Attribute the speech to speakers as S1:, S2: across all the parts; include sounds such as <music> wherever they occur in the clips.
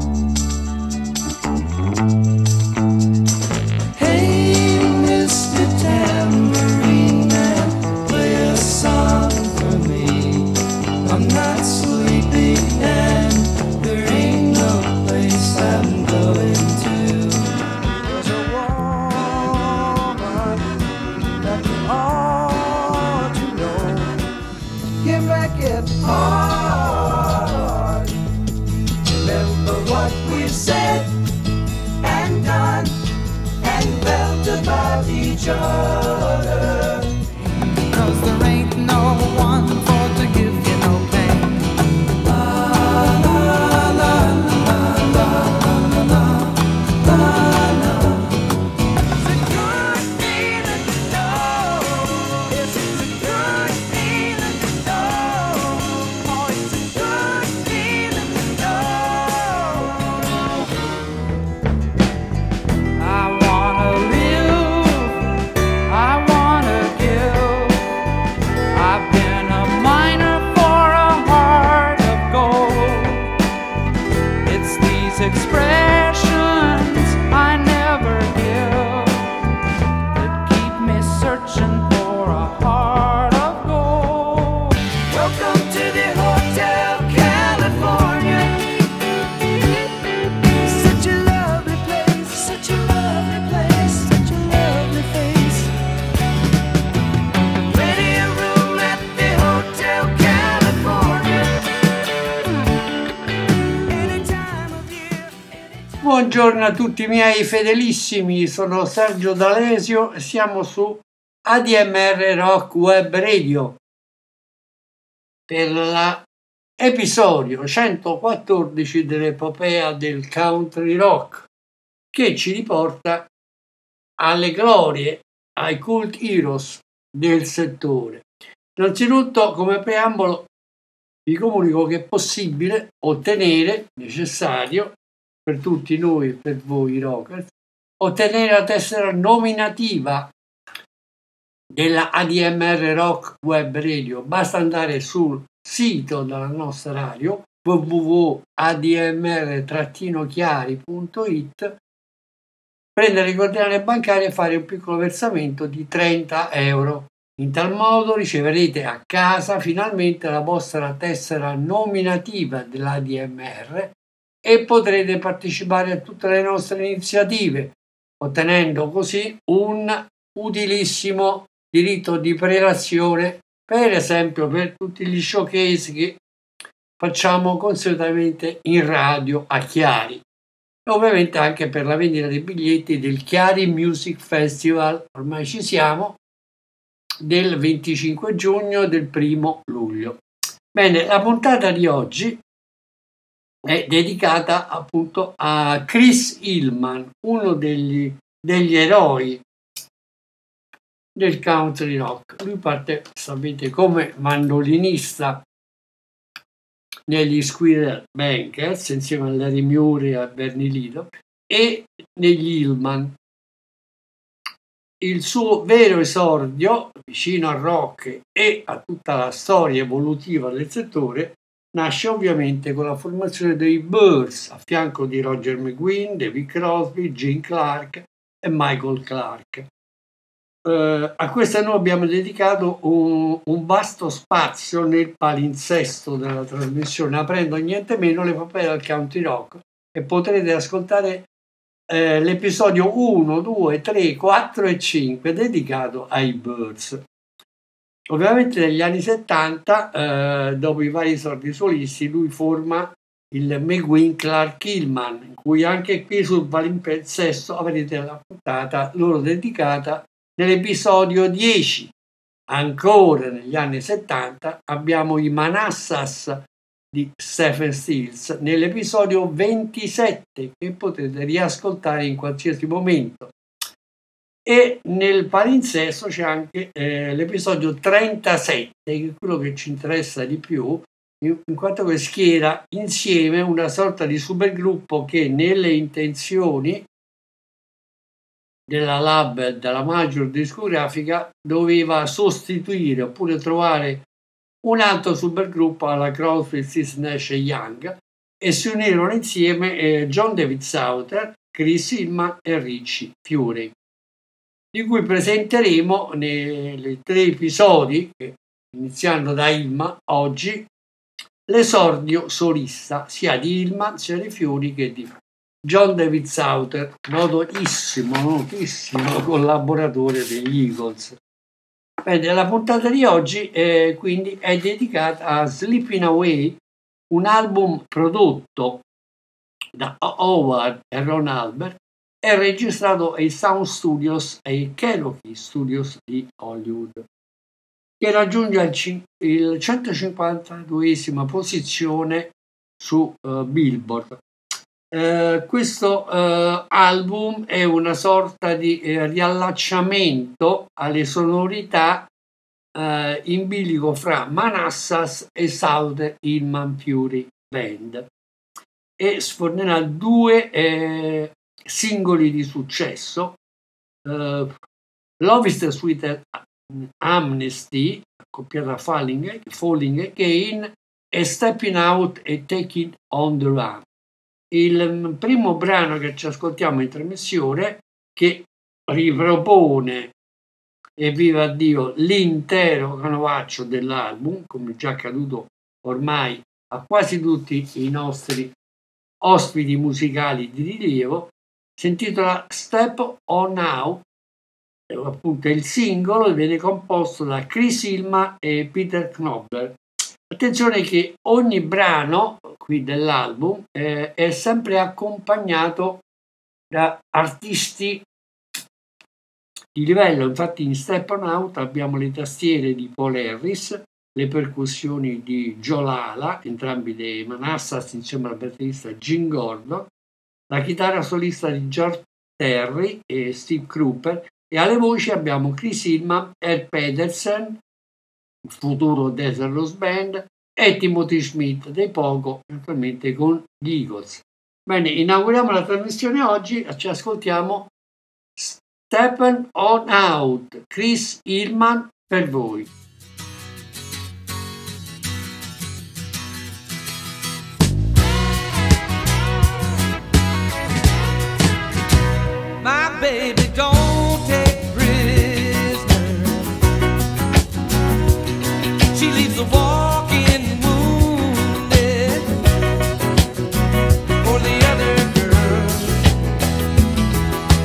S1: you Buongiorno a tutti i miei fedelissimi, sono Sergio D'Alesio e siamo su ADMR Rock Web Radio per l'episodio 114 dell'epopea del country rock che ci riporta alle glorie, ai cult heroes del settore. Innanzitutto, come preambolo, vi comunico che è possibile ottenere, necessario, per tutti noi e per voi rockers, ottenere la tessera nominativa della ADMR Rock Web Radio. Basta andare sul sito della nostra radio www.admr-chiari.it prendere il coordinate bancario e fare un piccolo versamento di 30 euro. In tal modo riceverete a casa finalmente la vostra tessera nominativa dell'ADMR e potrete partecipare a tutte le nostre iniziative, ottenendo così un utilissimo diritto di prelazione, per esempio per tutti gli showcase che facciamo consuetamente in radio a Chiari. E ovviamente anche per la vendita dei biglietti del Chiari Music Festival, ormai ci siamo, del 25 giugno e del primo luglio. Bene, la puntata di oggi è dedicata appunto a Chris Hillman, uno degli, degli eroi del country rock. Lui parte, sapete, come mandolinista negli Squirrel Bankers insieme a Larry Murray e a Bernie Lido e negli Hillman. Il suo vero esordio vicino al rock e a tutta la storia evolutiva del settore nasce ovviamente con la formazione dei Birds a fianco di Roger McGuinn, David Crosby, Gene Clark e Michael Clark. Uh, a questa noi abbiamo dedicato un, un, vasto spazio nel palinsesto della trasmissione, aprendo niente meno le papere del country rock e potrete ascoltare eh, l'episodio 1, 2, 3, 4 e 5 dedicato ai Birds. Ovviamente negli anni 70, eh, dopo i vari sordi solisti, lui forma il McGuinn Clark Hillman, in cui anche qui sul palinsesto avrete la puntata loro dedicata nell'episodio 10. Ancora negli anni 70 abbiamo i Manassas di Stephen Stills nell'episodio 27 che potete riascoltare in qualsiasi momento e nel palinsesto c'è anche eh, l'episodio 37 che è quello che ci interessa di più in quanto che schiera insieme una sorta di supergruppo che nelle intenzioni della lab della major discografica doveva sostituire oppure trovare un altro supergruppo alla Crosby, Stills, Nash Young e si unirono insieme eh, John David Sauter, Chris Hillman e Ricci Fiore, di cui presenteremo nei tre episodi, iniziando da Ilma, oggi, l'esordio solista sia di Ilma sia di Fiori che di John David Sauter, notissimo, notissimo collaboratore degli Eagles. Bene, la puntata di oggi eh, quindi è dedicata a Sleeping Away, un album prodotto da Howard e Ron Albert e registrato ai Sound Studios e ai Cherokee Studios di Hollywood, che raggiunge il, il 152esima posizione su uh, Billboard. Uh, questo uh, album è una sorta di riallacciamento alle sonorità in bilico fra Manassas e South Hillman Fury Band e sfornerà due eh, singoli di successo eh, Love is the Sweet Amnesty accoppiata a Falling, Falling Again e Stepping Out e Taking on the Run il primo brano che ci ascoltiamo in trasmissione che ripropone e viva Dio l'intero canovaccio dell'album, come già accaduto ormai a quasi tutti i nostri ospiti musicali di rilievo, si intitola Step On Now, appunto il singolo, viene composto da Chris Ilma e Peter Knobler. Attenzione che ogni brano qui dell'album eh, è sempre accompagnato da artisti di livello. Infatti in Step On Out abbiamo le tastiere di Paul Harris, le percussioni di Joe Lala, entrambi dei Manassas insieme al batterista Jim Gordon, la chitarra solista di George Terry e Steve Cropper e alle voci abbiamo Chris Hillman, Ed Pedersen, futuro Desert Rose Band e Timothy Smith dei Poco, naturalmente con gli Eagles. Bene, inauguriamo la trasmissione oggi, ci ascoltiamo Steppen on Out, Chris Hillman per voi.
S2: The other girl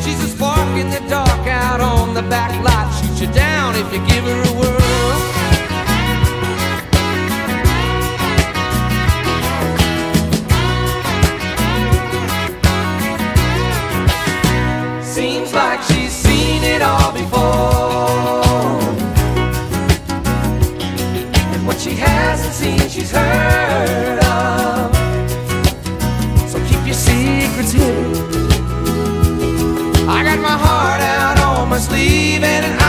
S2: She's a spark in the dark out on the back lot. Shoots you down if you give her a whirl. She's heard of. So keep your secrets hidden. I got my heart out on my sleeve and an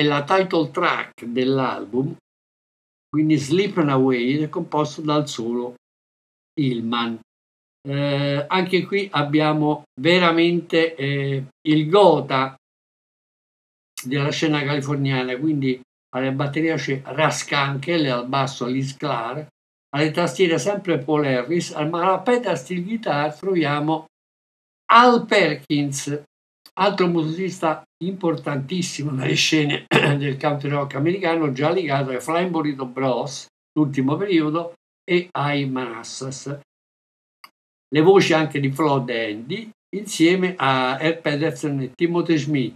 S1: è la title track dell'album, quindi Sleeping Away, composto dal solo Hillman. Eh, anche qui abbiamo veramente eh, il gota della scena californiana, quindi alle batterie c'è Rascankel, al basso Liz Clark, alle tastiere sempre Paul Harris, ma alla pedal steel guitar troviamo Al Perkins, altro musicista importantissimo nelle scene <clears throat> del country rock americano, già legato ai Flying Burrito Bros, l'ultimo periodo, e ai Manassas. Le voci anche di Flood Andy, insieme a Ed Pedersen e Timothy Smith.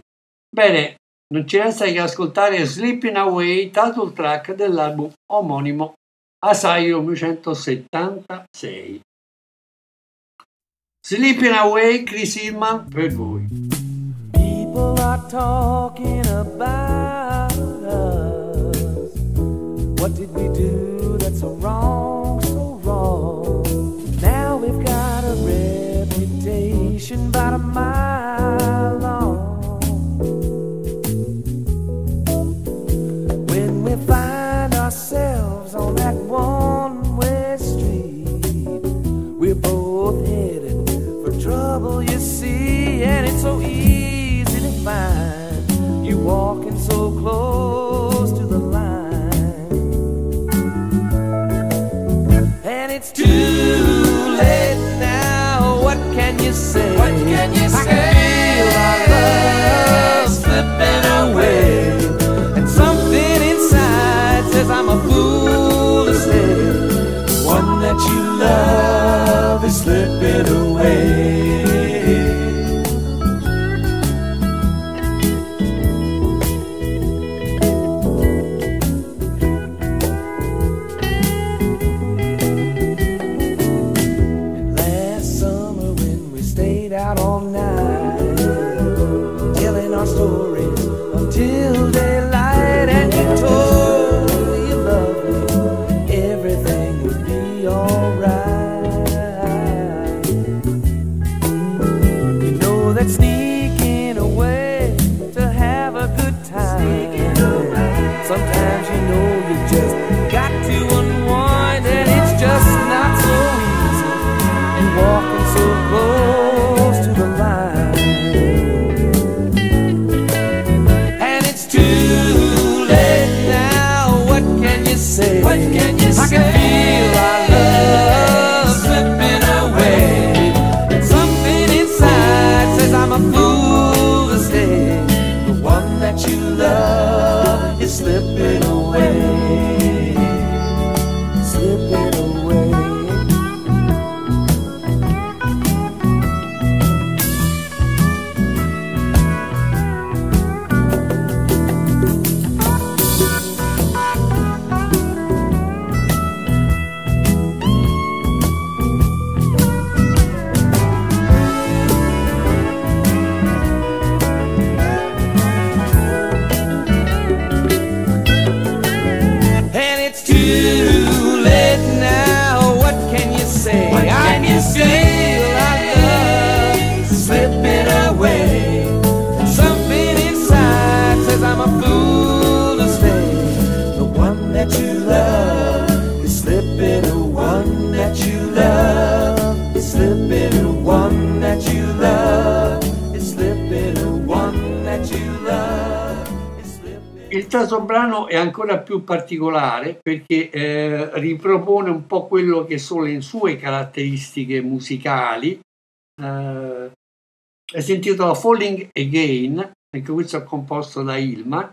S1: Bene, non ci resta che ascoltare Sleeping Away, title track dell'album omonimo Asylum 1976. Sleeping Away, Chris Hillman per voi.
S2: Are talking about us. What did we do slipping away.
S1: Il terzo brano è ancora più particolare perché eh, ripropone un po' quello che sono le sue caratteristiche musicali. Eh, è si intitola Falling Again, anche questo è composto da Ilma,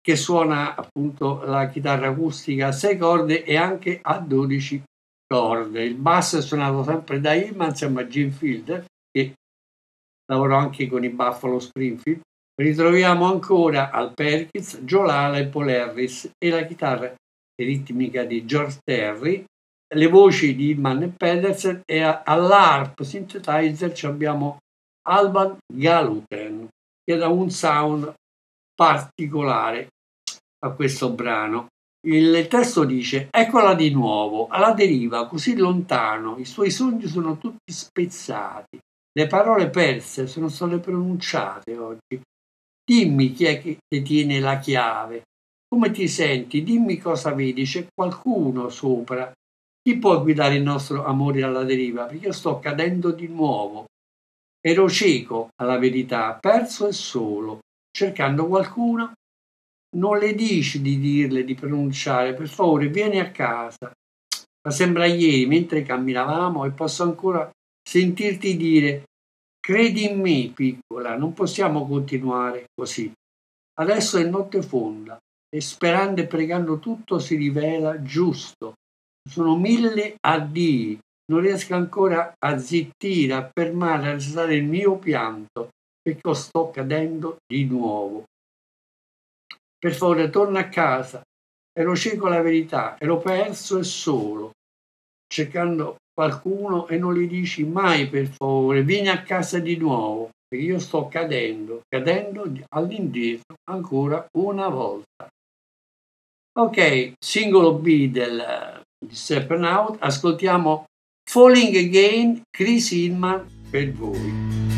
S1: che suona appunto la chitarra acustica a 6 corde e anche a 12 corde. Il basso è suonato sempre da Ilma insieme a Jim Fielder, che lavorò anche con i Buffalo Springfield. Ritroviamo ancora al Perkins, Joe Lala e Paul Harris e la chitarra ritmica di George Terry, le voci di Inman e Pedersen e all'ARP synthesizer abbiamo Alban Galuten che dà un sound particolare a questo brano. Il testo dice: Eccola di nuovo, alla deriva, così lontano, i suoi sogni sono tutti spezzati, le parole perse sono state pronunciate oggi. Dimmi chi è che tiene la chiave, come ti senti, dimmi cosa vedi, c'è qualcuno sopra. Chi può guidare il nostro amore alla deriva? Perché io sto cadendo di nuovo. Ero cieco alla verità, perso e solo, cercando qualcuno non le dici di dirle, di pronunciare, per favore vieni a casa. Ma sembra ieri mentre camminavamo e posso ancora sentirti dire credi in me, piccola, non possiamo continuare così. Adesso è notte fonda e sperando e pregando tutto si rivela giusto. Sono mille addii, non riesco ancora a zittire, a fermare, a restare il mio pianto perché sto cadendo di nuovo. Per favore, torna a casa. Ero cieco alla verità, ero perso e solo, cercando qualcuno e non gli dici mai per favore, vieni a casa di nuovo, perché io sto cadendo, cadendo all'indietro ancora una volta. Ok, singolo B del, di Step Out, ascoltiamo Falling Again, Chris Hillman per voi.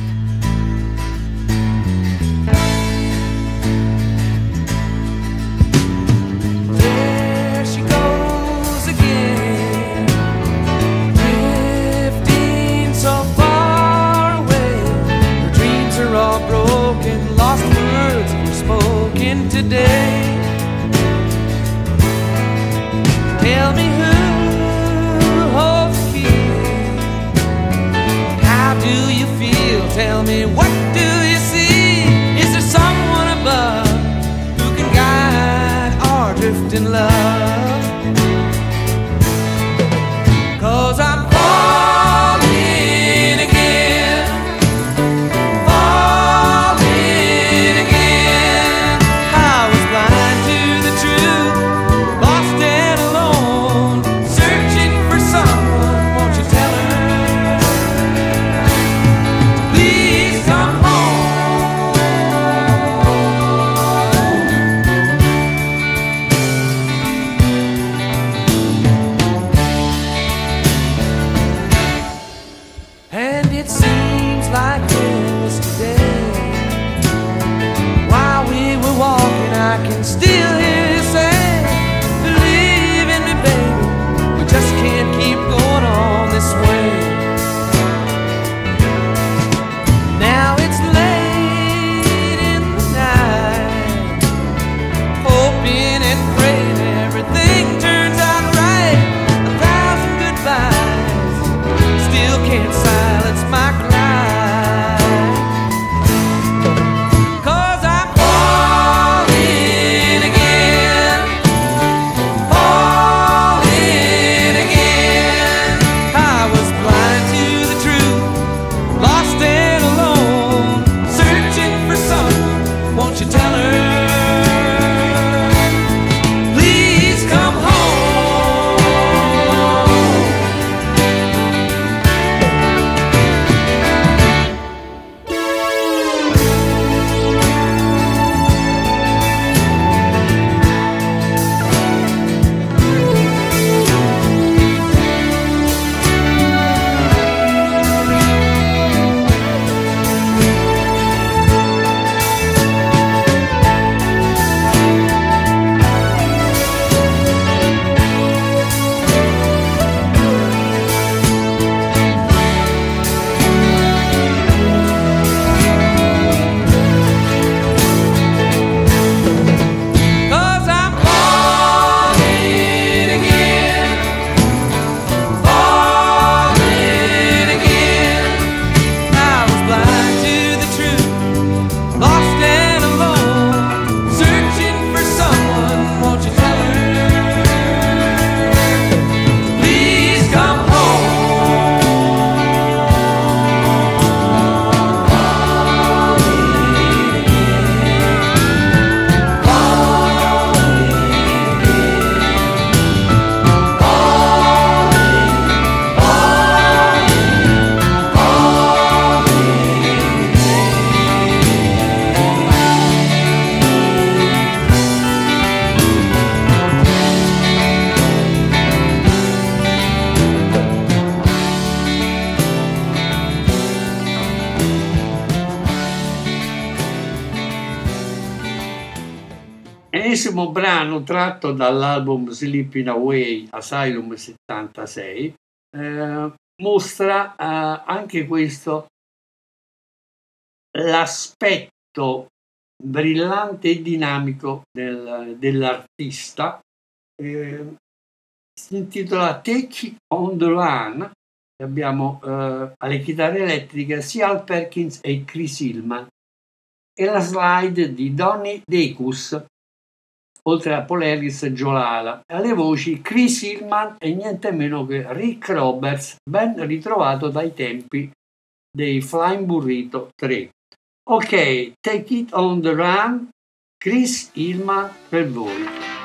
S1: Tratto dall'album Sleeping Away Asylum 76 eh, mostra eh, anche questo l'aspetto brillante e dinamico del, dell'artista. Eh, si intitola Take on the Run. Abbiamo eh, alle chitarre elettriche sia Al Perkins e Chris Hillman e la slide di Donny Decus oltre a Polaris Giolala, alle voci Chris Hillman e niente meno che Rick Roberts, ben ritrovato dai tempi dei Flying Burrito 3. Ok, take it on the run, Chris Hillman per voi.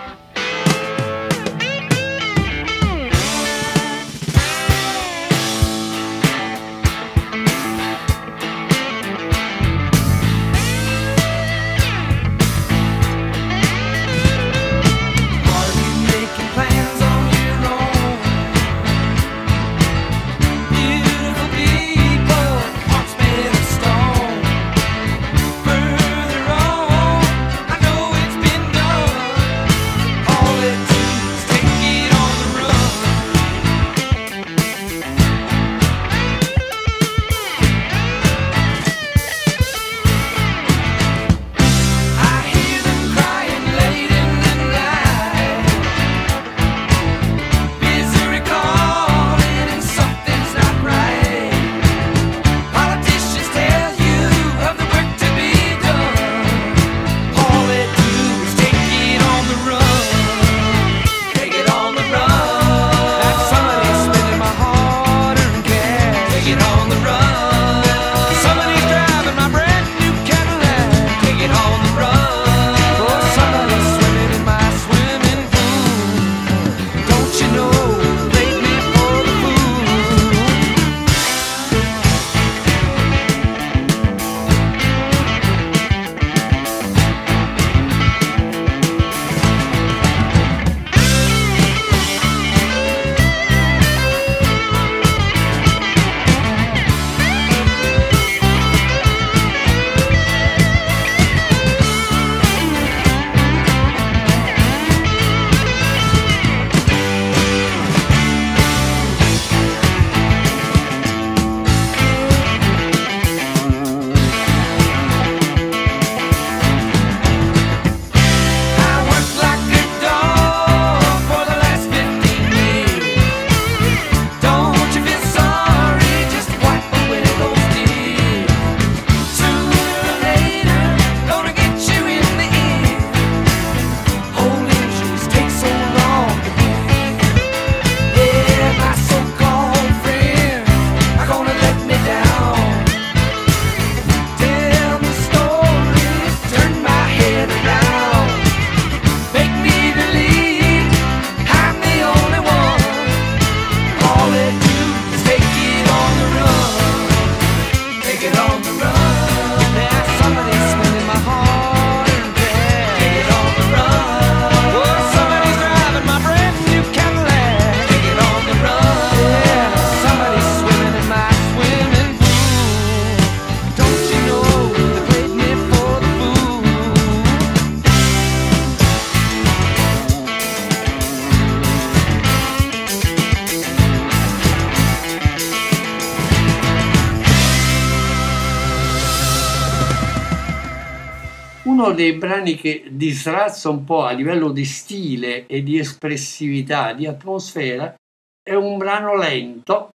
S1: Dei brani che disrazza un po' a livello di stile e di espressività, di atmosfera, è un brano lento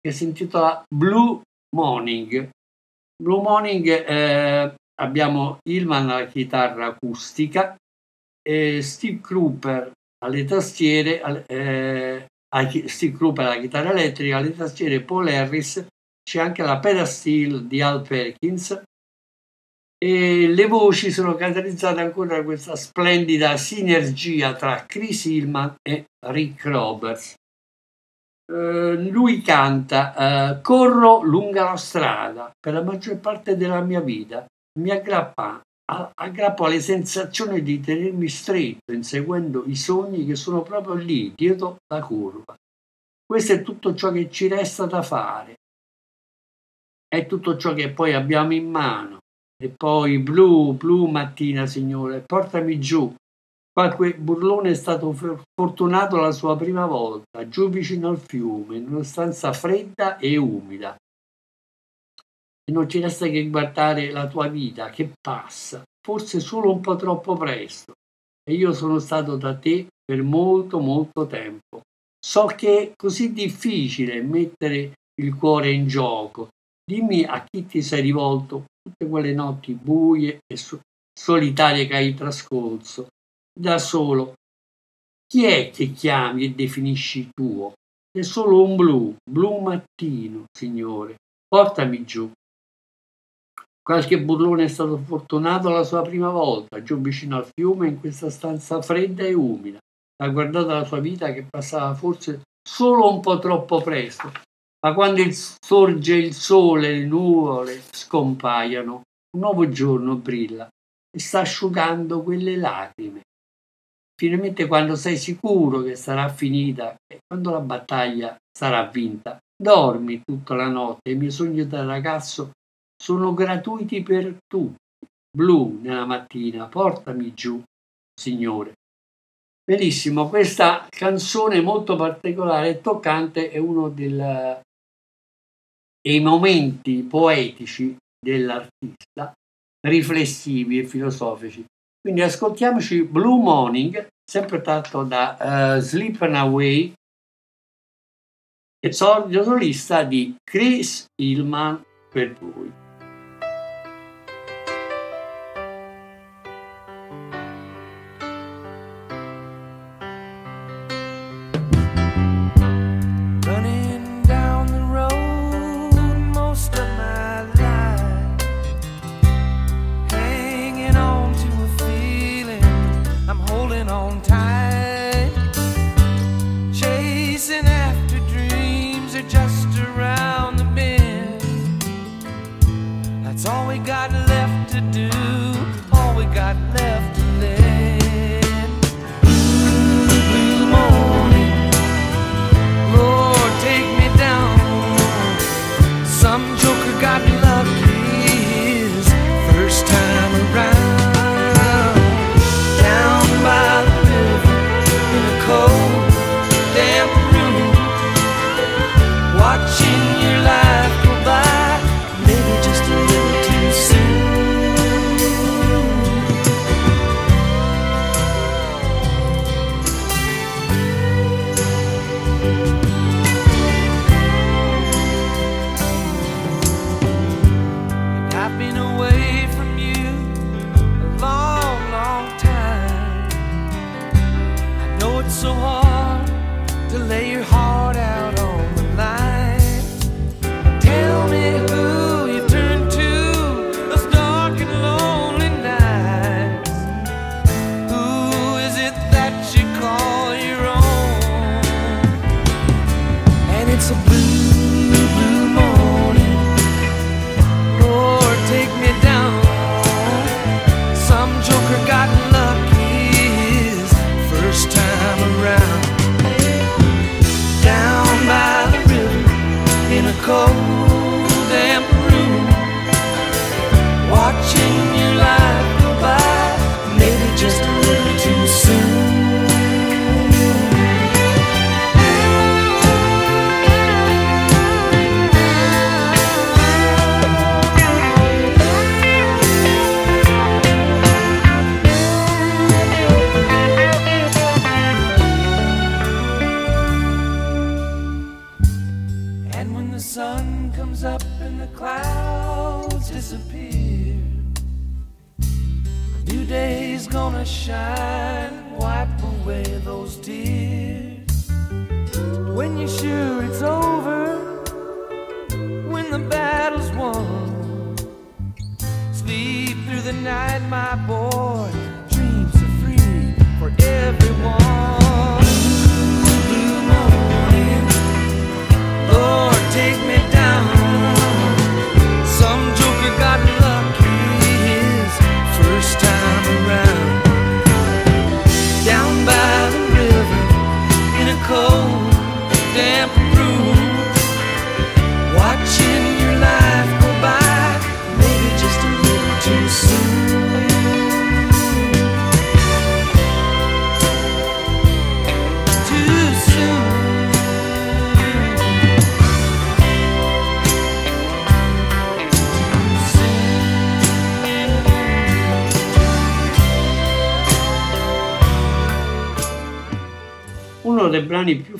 S1: che si intitola Blue Morning. Blue Morning eh, abbiamo Ilman alla chitarra acustica e Steve Cooper alle tastiere, eh, Steve Cooper alla chitarra elettrica, alle tastiere Paul Harris, c'è anche la pedal di Al Perkins e le voci sono caratterizzate ancora da questa splendida sinergia tra Chris Hillman e Rick Roberts. Uh, lui canta uh, Corro lunga la strada per la maggior parte della mia vita, mi aggrappa, a, aggrappo alle sensazioni di tenermi stretto inseguendo i sogni che sono proprio lì, dietro la curva. Questo è tutto ciò che ci resta da fare, è tutto ciò che poi abbiamo in mano e poi blu, blu mattina, Signore, portami giù.
S2: Qualche burlone è stato fortunato la sua prima volta, giù vicino al fiume, in una stanza fredda e umida. E non ci resta che guardare la tua vita che passa, forse solo un po' troppo presto. E io sono stato da te per molto, molto tempo. So che è così difficile mettere il cuore in gioco. Dimmi a chi ti sei rivolto tutte quelle notti buie e solitarie che hai trascorso da solo. Chi è che chiami e definisci tuo? È solo un blu, blu mattino, Signore. Portami giù. Qualche burlone è stato fortunato la sua prima volta, giù vicino al fiume, in questa stanza fredda e umida. Ha guardato la sua vita che passava forse solo un po' troppo presto, ma quando il, sorge il sole, le nuvole scompaiono, un nuovo giorno brilla e sta asciugando quelle lacrime finalmente quando sei sicuro che sarà finita e quando la battaglia sarà vinta, dormi tutta la notte. I miei sogni da ragazzo sono gratuiti per tutti. Blu nella mattina, portami giù, Signore. Benissimo, questa canzone molto particolare e toccante è uno del, dei momenti poetici dell'artista, riflessivi e filosofici. Quindi ascoltiamoci Blue Morning, sempre tratto da uh, Sleeping Away, esordio solista di Chris Hillman per voi. không?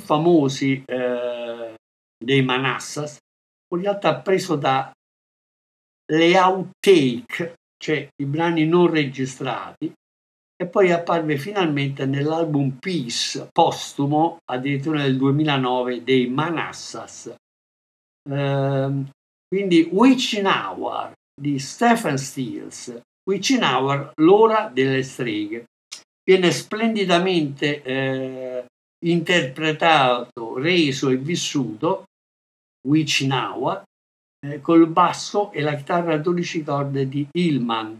S2: Famosi eh, dei Manassas, in realtà preso da le outtake, cioè i brani non registrati, e poi apparve finalmente nell'album Peace postumo, addirittura nel 2009, dei Manassas. Eh, quindi Witching Hour di Stephen Stills, Witching Hour, l'ora delle streghe. Viene splendidamente eh, interpretato, reso e vissuto Witching Hour eh, col basso e la chitarra a 12 corde di Hillman,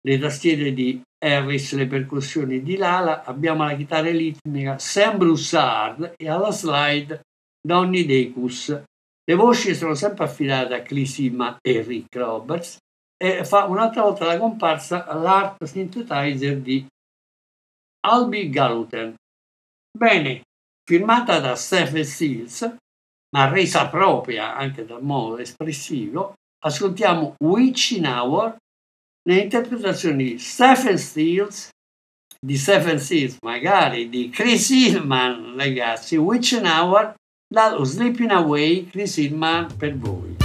S2: le tastiere di Harris, le percussioni di Lala, abbiamo la chitarra ritmica Sam Broussard e alla slide Donny Decus. Le voci sono sempre affidate a Clisima e Rick Roberts e fa un'altra volta la comparsa l'art synthesizer di Albi Galuten. Bene, firmata da Stephen Stills, ma resa propria anche dal modo espressivo, ascoltiamo Witching Hour nelle interpretazioni di Stephen Stills, di Stephen Stills, magari di Chris Hillman, ragazzi, Witching Hour, dallo Sleeping Away, Chris Hillman per voi.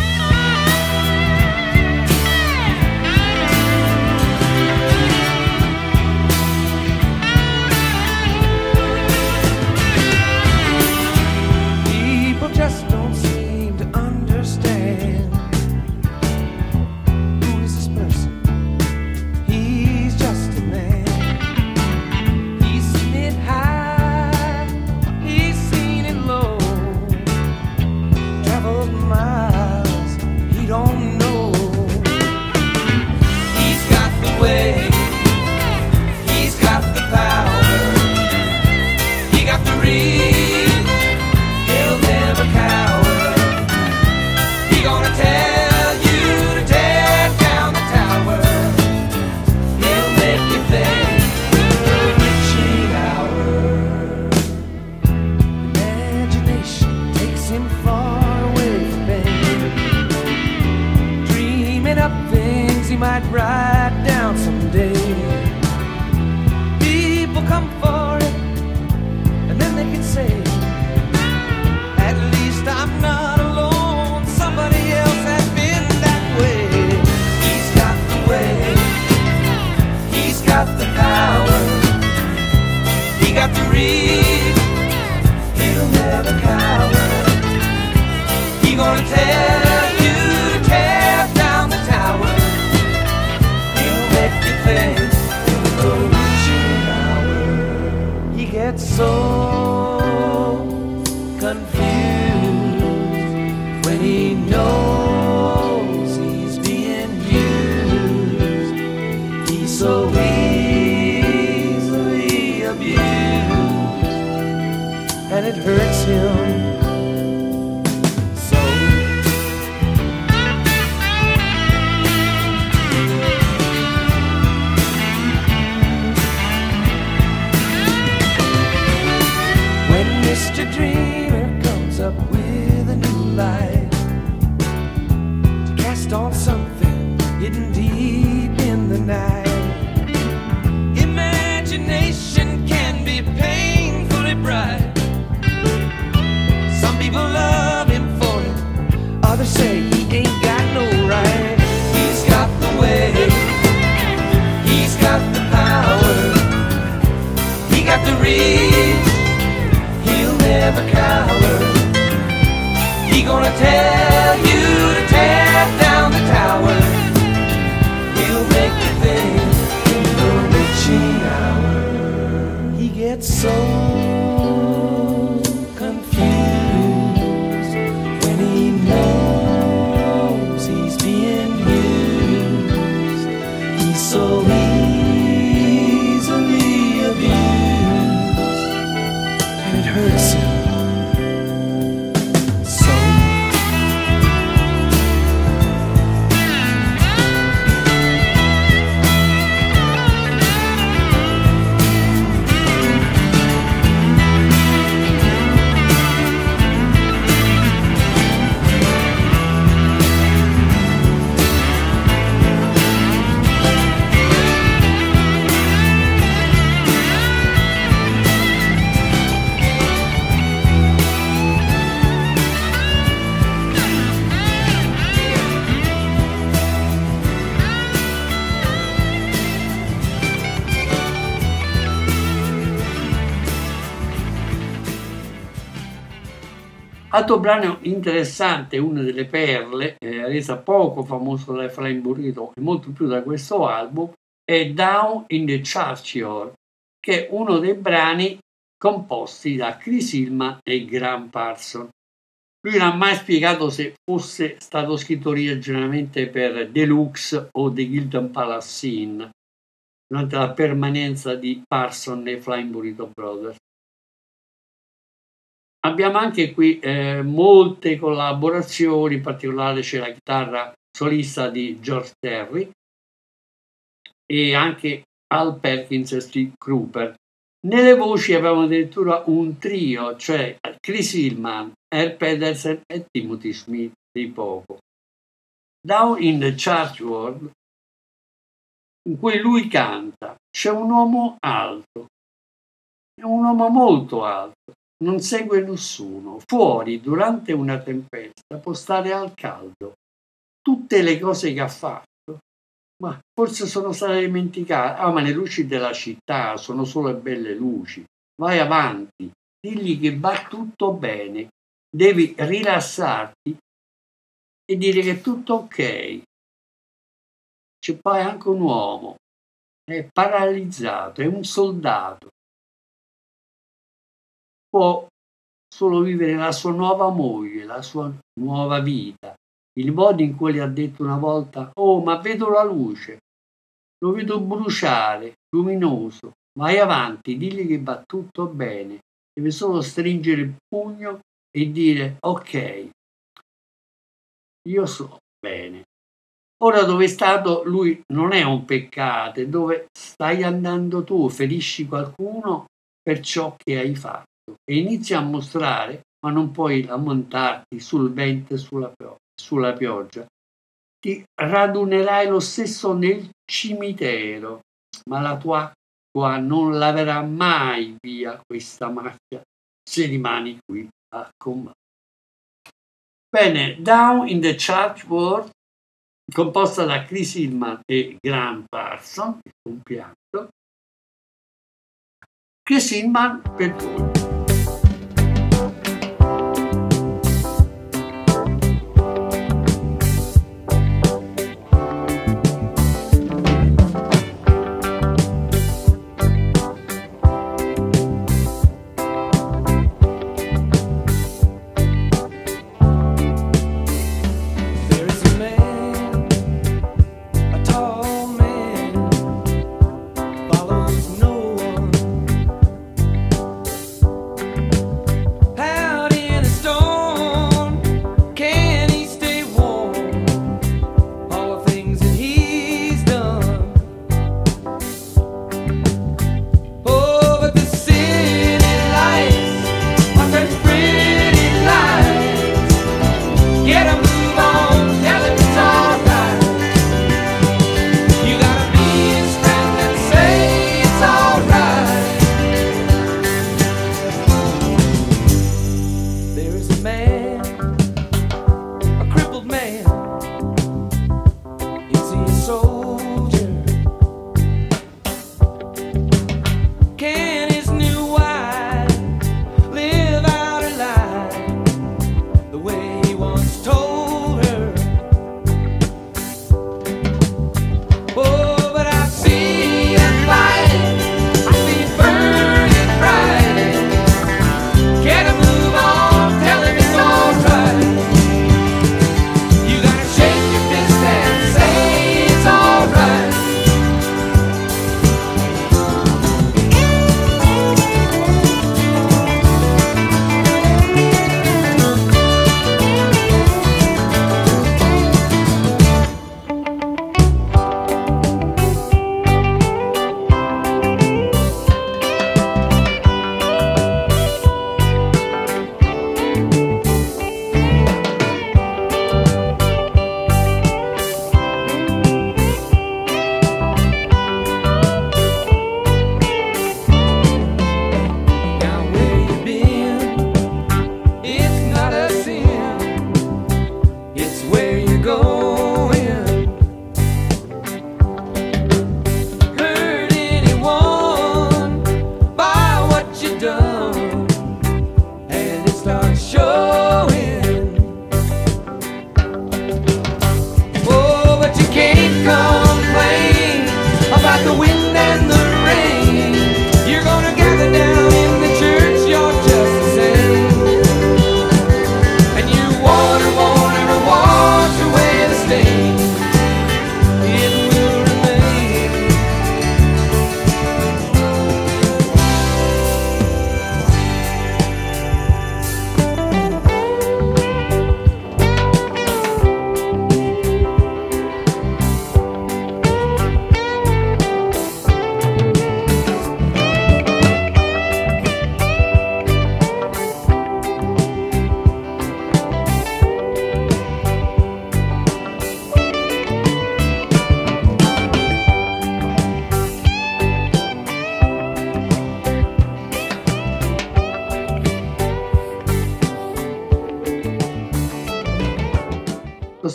S2: father say he ain't got no right. He's got the way, he's got the power, he got the reach, he'll never cower. He gonna tell you.
S1: Altro brano interessante, una delle perle, eh, resa poco famoso da Efraim Burrito e molto più da questo album, è Down in the Churchyard, che è uno dei brani composti da Chris Hillman e Graham Parson. Lui non ha mai spiegato se fosse stato scritto originariamente per Deluxe o The Gildan Palace Scene durante la permanenza di Parson e Flying Burrito Brothers. Abbiamo anche qui eh, molte collaborazioni, in particolare c'è la chitarra solista di George Terry e anche Al Perkins e Steve Cooper. Nelle voci avevamo addirittura un trio, cioè Chris Hillman, Earl Pedersen e Timothy Smith di poco. Down in the Church World, in cui lui canta, c'è un uomo alto, è un uomo molto alto, non segue nessuno, fuori durante una tempesta può stare al caldo. Tutte le cose che ha fatto ma forse sono state dimenticate. Ah, ma le luci della città sono solo belle luci. Vai avanti, digli che va tutto bene. Devi rilassarti e dire che è tutto ok. C'è poi anche un uomo, è paralizzato, è un soldato. Può solo vivere la sua nuova moglie, la sua nuova vita, il modo in cui gli ha detto una volta, oh ma vedo la luce, lo vedo bruciare, luminoso, vai avanti, digli che va tutto bene, deve solo stringere il pugno e dire ok, io so bene. Ora dove è stato lui non è un peccato, dove stai andando tu, ferisci qualcuno per ciò che hai fatto e inizi a mostrare, ma non puoi lamentarti sul vento e sulla pioggia sulla pioggia, ti radunerai lo stesso nel cimitero, ma la tua acqua non laverà mai via questa macchia se rimani qui a combattere. Bene, Down in the Church World, composta da Chris Hillman e Graham Parson, il compianto. Chris Hillman per tutti.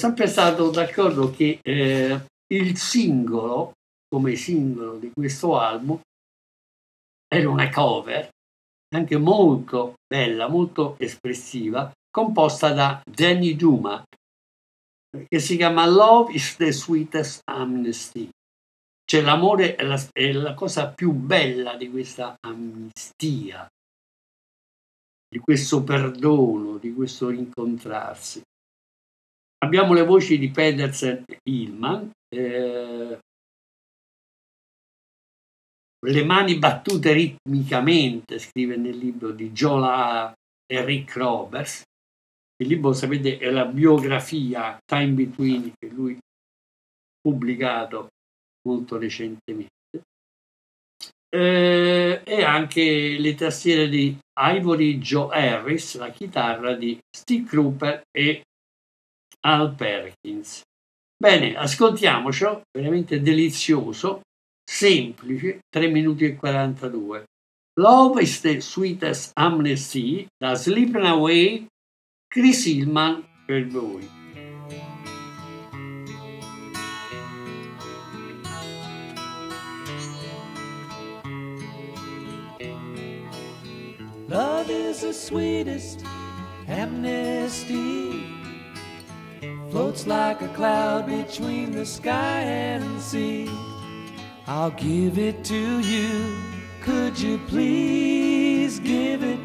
S1: Sempre stato d'accordo che eh, il singolo, come singolo di questo album, era una cover anche molto bella, molto espressiva, composta da Jenny Duma, che si chiama Love is the Sweetest Amnesty. Cioè l'amore è la, è la cosa più bella di questa amnistia, di questo perdono, di questo incontrarsi. Abbiamo le voci di Pedersen e Hillman, eh, le mani battute ritmicamente, scrive nel libro di Jola e Rick Roberts. Il libro, sapete, è la biografia Time Between che lui ha pubblicato molto recentemente. Eh, e anche le tastiere di Ivory Joe Harris, la chitarra di Steve Cooper e Al Perkins. Bene, ascoltiamocelo, veramente delizioso semplice, 3 minuti e 42. Love is the sweetest amnesty da Sleeping Away, Chris Hillman per voi.
S2: Love is the sweetest amnesty. Floats like a cloud between the sky and sea. I'll give it to you. Could you please give it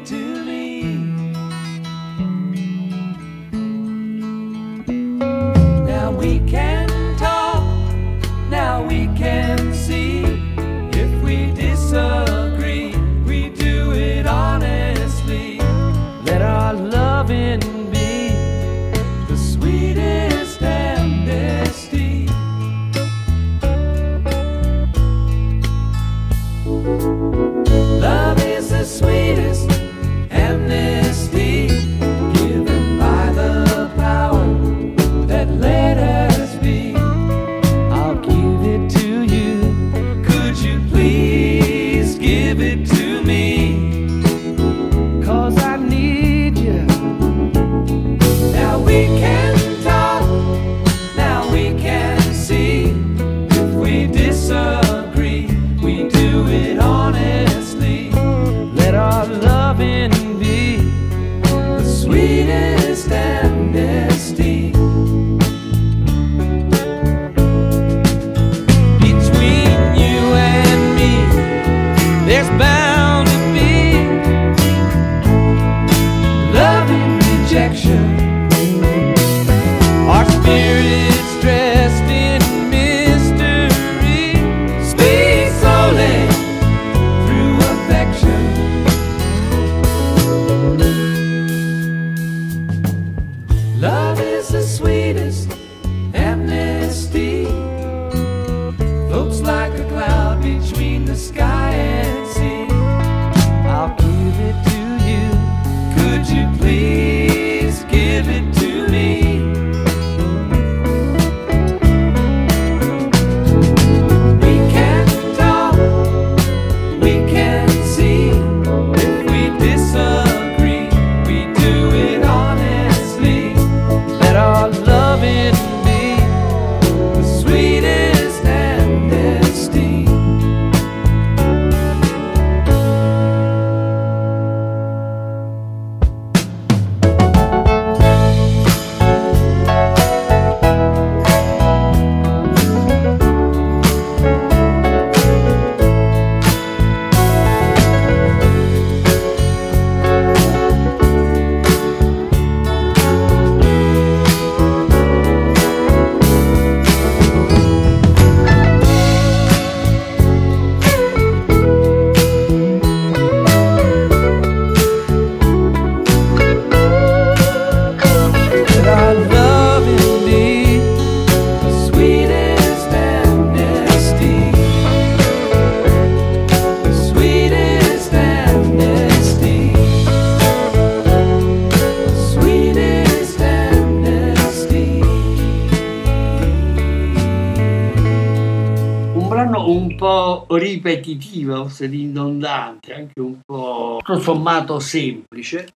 S1: ripetitivo, forse ridondante, anche un po' tutto sommato semplice,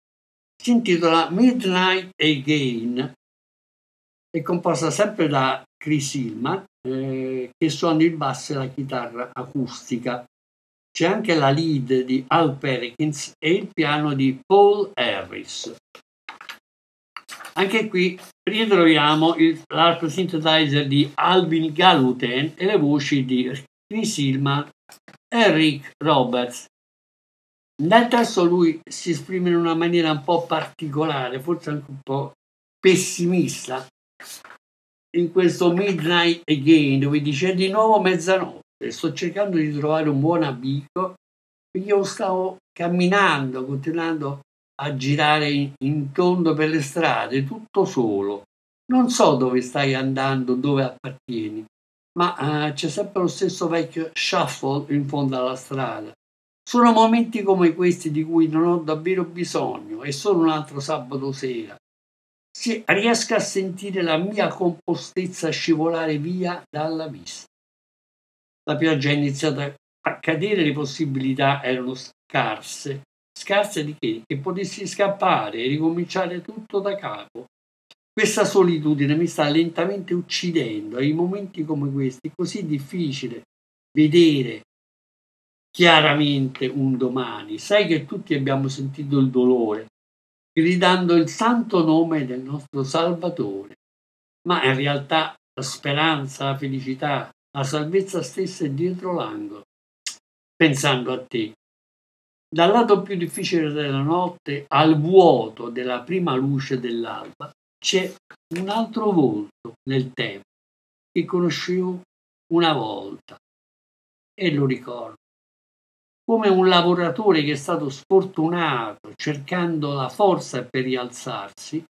S1: si intitola Midnight Again È composta sempre da Chris Hillman, eh, che suona il basso e la chitarra acustica. C'è anche la lead di Al Perkins e il piano di Paul Harris. Anche qui ritroviamo il, l'art synthesizer di Alvin Galuten e le voci di Chris Hillman e Rick Roberts. Nel testo lui si esprime in una maniera un po' particolare, forse anche un po' pessimista, in questo Midnight Again, dove dice di nuovo mezzanotte, sto cercando di trovare un buon amico, io stavo camminando, continuando a girare in, in tondo per le strade, tutto solo. Non so dove stai andando, dove appartieni, ma uh, c'è sempre lo stesso vecchio shuffle in fondo alla strada. Sono momenti come questi di cui non ho davvero bisogno, è solo un altro sabato sera. Se riesco a sentire la mia compostezza scivolare via dalla vista. La pioggia è iniziata a cadere, le possibilità erano scarse Scarse di che? Che potessi scappare e ricominciare tutto da capo. Questa solitudine mi sta lentamente uccidendo. E in momenti come questi è così difficile vedere chiaramente un domani. Sai che tutti abbiamo sentito il dolore, gridando il santo nome del nostro Salvatore, ma in realtà la speranza, la felicità, la salvezza stessa è dietro l'angolo, pensando a te. Dal lato più difficile della notte al vuoto della prima luce dell'alba c'è un altro volto nel tempo che conoscevo una volta e lo ricordo come un lavoratore che è stato sfortunato cercando la forza per rialzarsi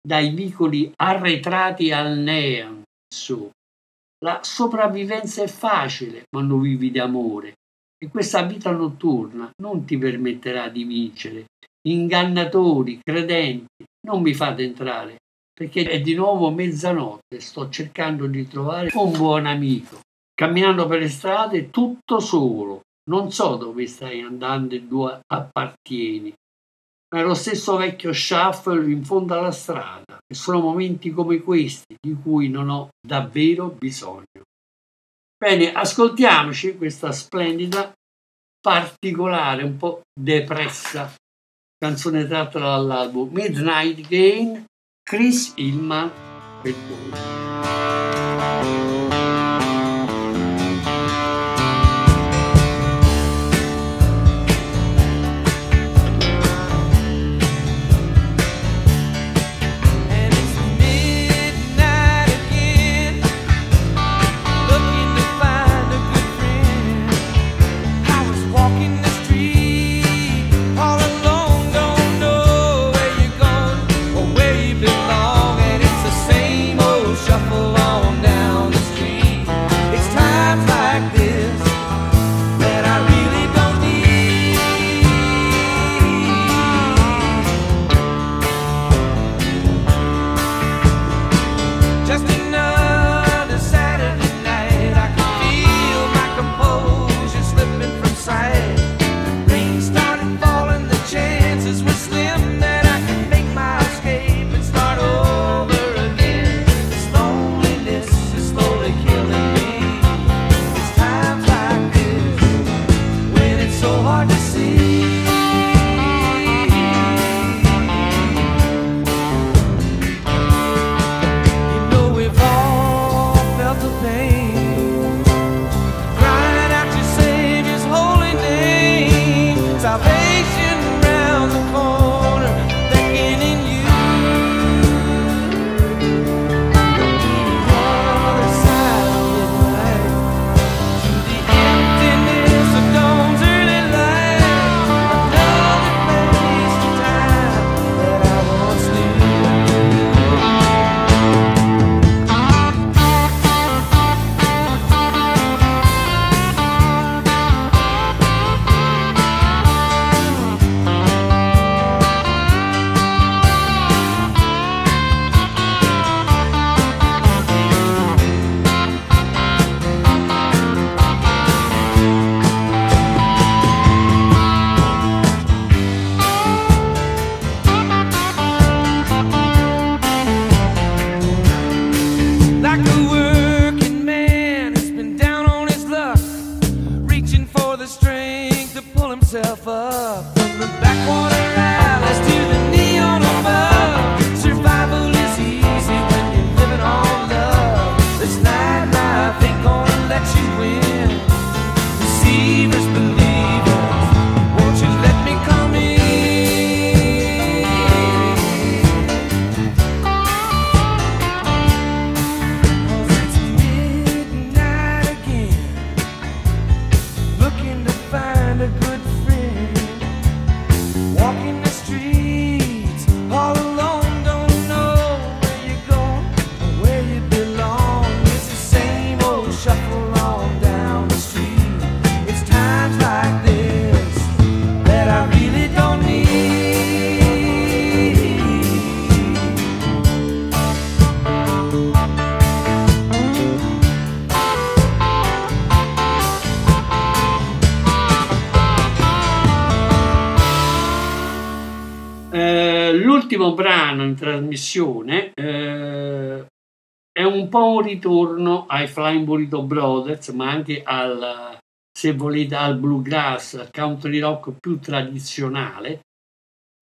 S1: dai vicoli arretrati al neon su. La sopravvivenza è facile quando vivi di amore e questa vita notturna non ti permetterà di vincere. Ingannatori, credenti, non mi fate entrare, perché è di nuovo mezzanotte, sto cercando di trovare un buon amico. Camminando per le strade tutto solo, non so dove stai andando e dove appartieni. Ma è lo stesso vecchio shuffle in fondo alla strada e sono momenti come questi di cui non ho davvero bisogno. Bene, ascoltiamoci questa splendida, particolare, un po' depressa canzone tratta dall'album Midnight Game, Chris Hillman per trasmissione eh, è un po' un ritorno ai Flying Burrito Brothers, ma anche al, se volete, al bluegrass, al country rock più tradizionale,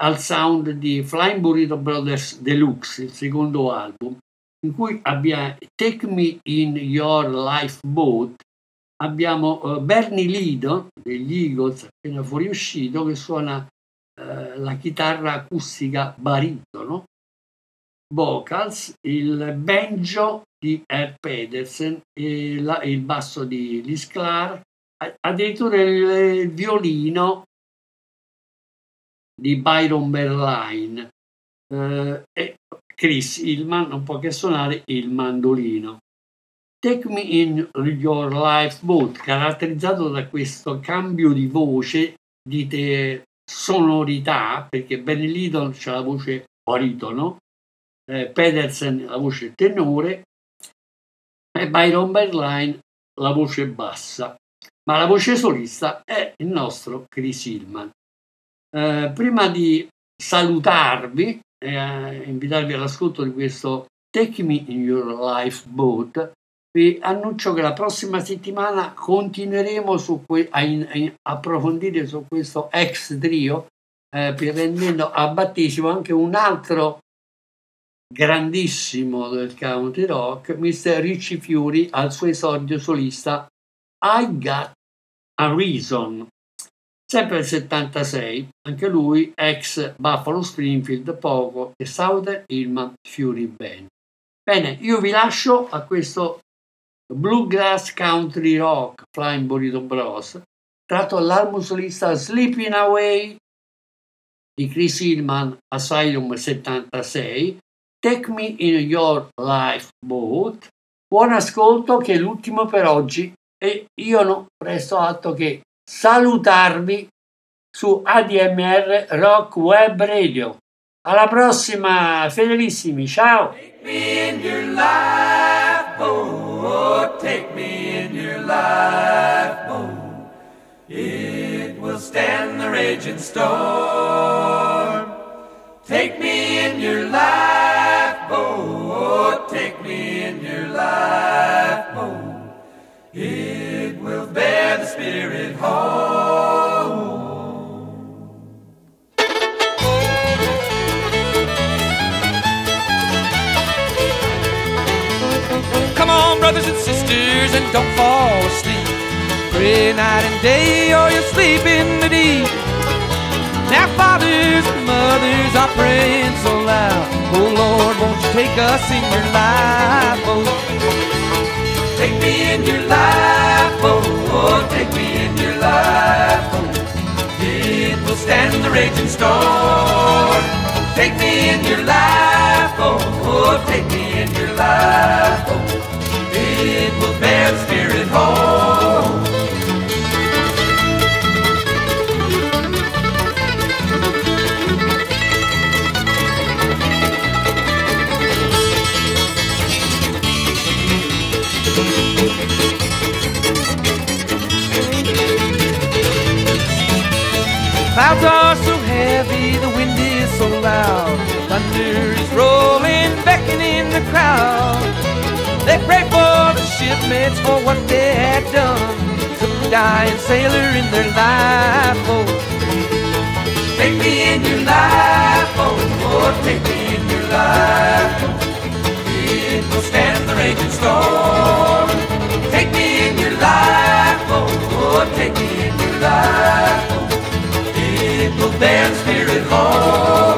S1: al sound di Flying Burrito Brothers Deluxe, il secondo album, in cui abbiamo Take Me in Your Lifeboat, abbiamo uh, Bernie Lido degli Eagles appena fuoriuscito che suona uh, la chitarra acustica baritono, vocals, il banjo di Herb Pedersen, la, il basso di Liz Clark, addirittura il violino di Byron Berline uh, e Chris Hillman non può che suonare il mandolino. Take Me in Your Life Boat, caratterizzato da questo cambio di voce, di sonorità, perché Benny Lidon c'ha la voce baritono, eh, Pedersen la voce tenore e Byron Berline la voce bassa, ma la voce solista è il nostro Chris Hillman. Eh, prima di salutarvi e eh, invitarvi all'ascolto di questo Take Me in Your Life Boat, vi annuncio che la prossima settimana continueremo que- a, in- a, approfondire su questo ex trio, eh, prendendo a battesimo anche un altro grandissimo del country rock, Mr. Ricci Fiori, al suo esordio solista I Got a Reason. Sempre nel 76, anche lui ex Buffalo Springfield, Poco e Southern Hillman Fury Band. Bene, io vi lascio a questo Bluegrass Country Rock Flying Burrito Bros, tratto dall'album solista Sleeping Away di Chris Hillman Asylum 76, Take Me in Your Life Boat. Buon ascolto che è l'ultimo per oggi e io non presto atto che salutarvi su ADMR Rock Web Radio. Alla prossima, fedelissimi, ciao! take me in your lifeboat. It will stand the raging storm. Take me in your lifeboat. Oh, take me in your lifeboat. Oh, it will bear the spirit home. Come on, brothers and sisters, and don't fall asleep. Pray night and day, or you'll sleep in the deep. Now, fathers and mothers are praying so loud. Oh Lord, won't you take us in your lifeboat? Take me in your lifeboat. Oh, take me in your lifeboat. Oh, oh, oh. It will stand the raging storm. Take me in your lifeboat. Oh, take me in your lifeboat it will bear the spirit home. Clouds are so heavy, the wind is so loud. the Thunder is rolling, beckoning the crowd. They pray for the shipmates for what they had done. Took the dying sailor in their lifeboat. Take me in your lifeboat, oh, take me in
S2: your lifeboat. It will stand the raging storm. Take me in your lifeboat, oh, take me in your lifeboat band spirit home.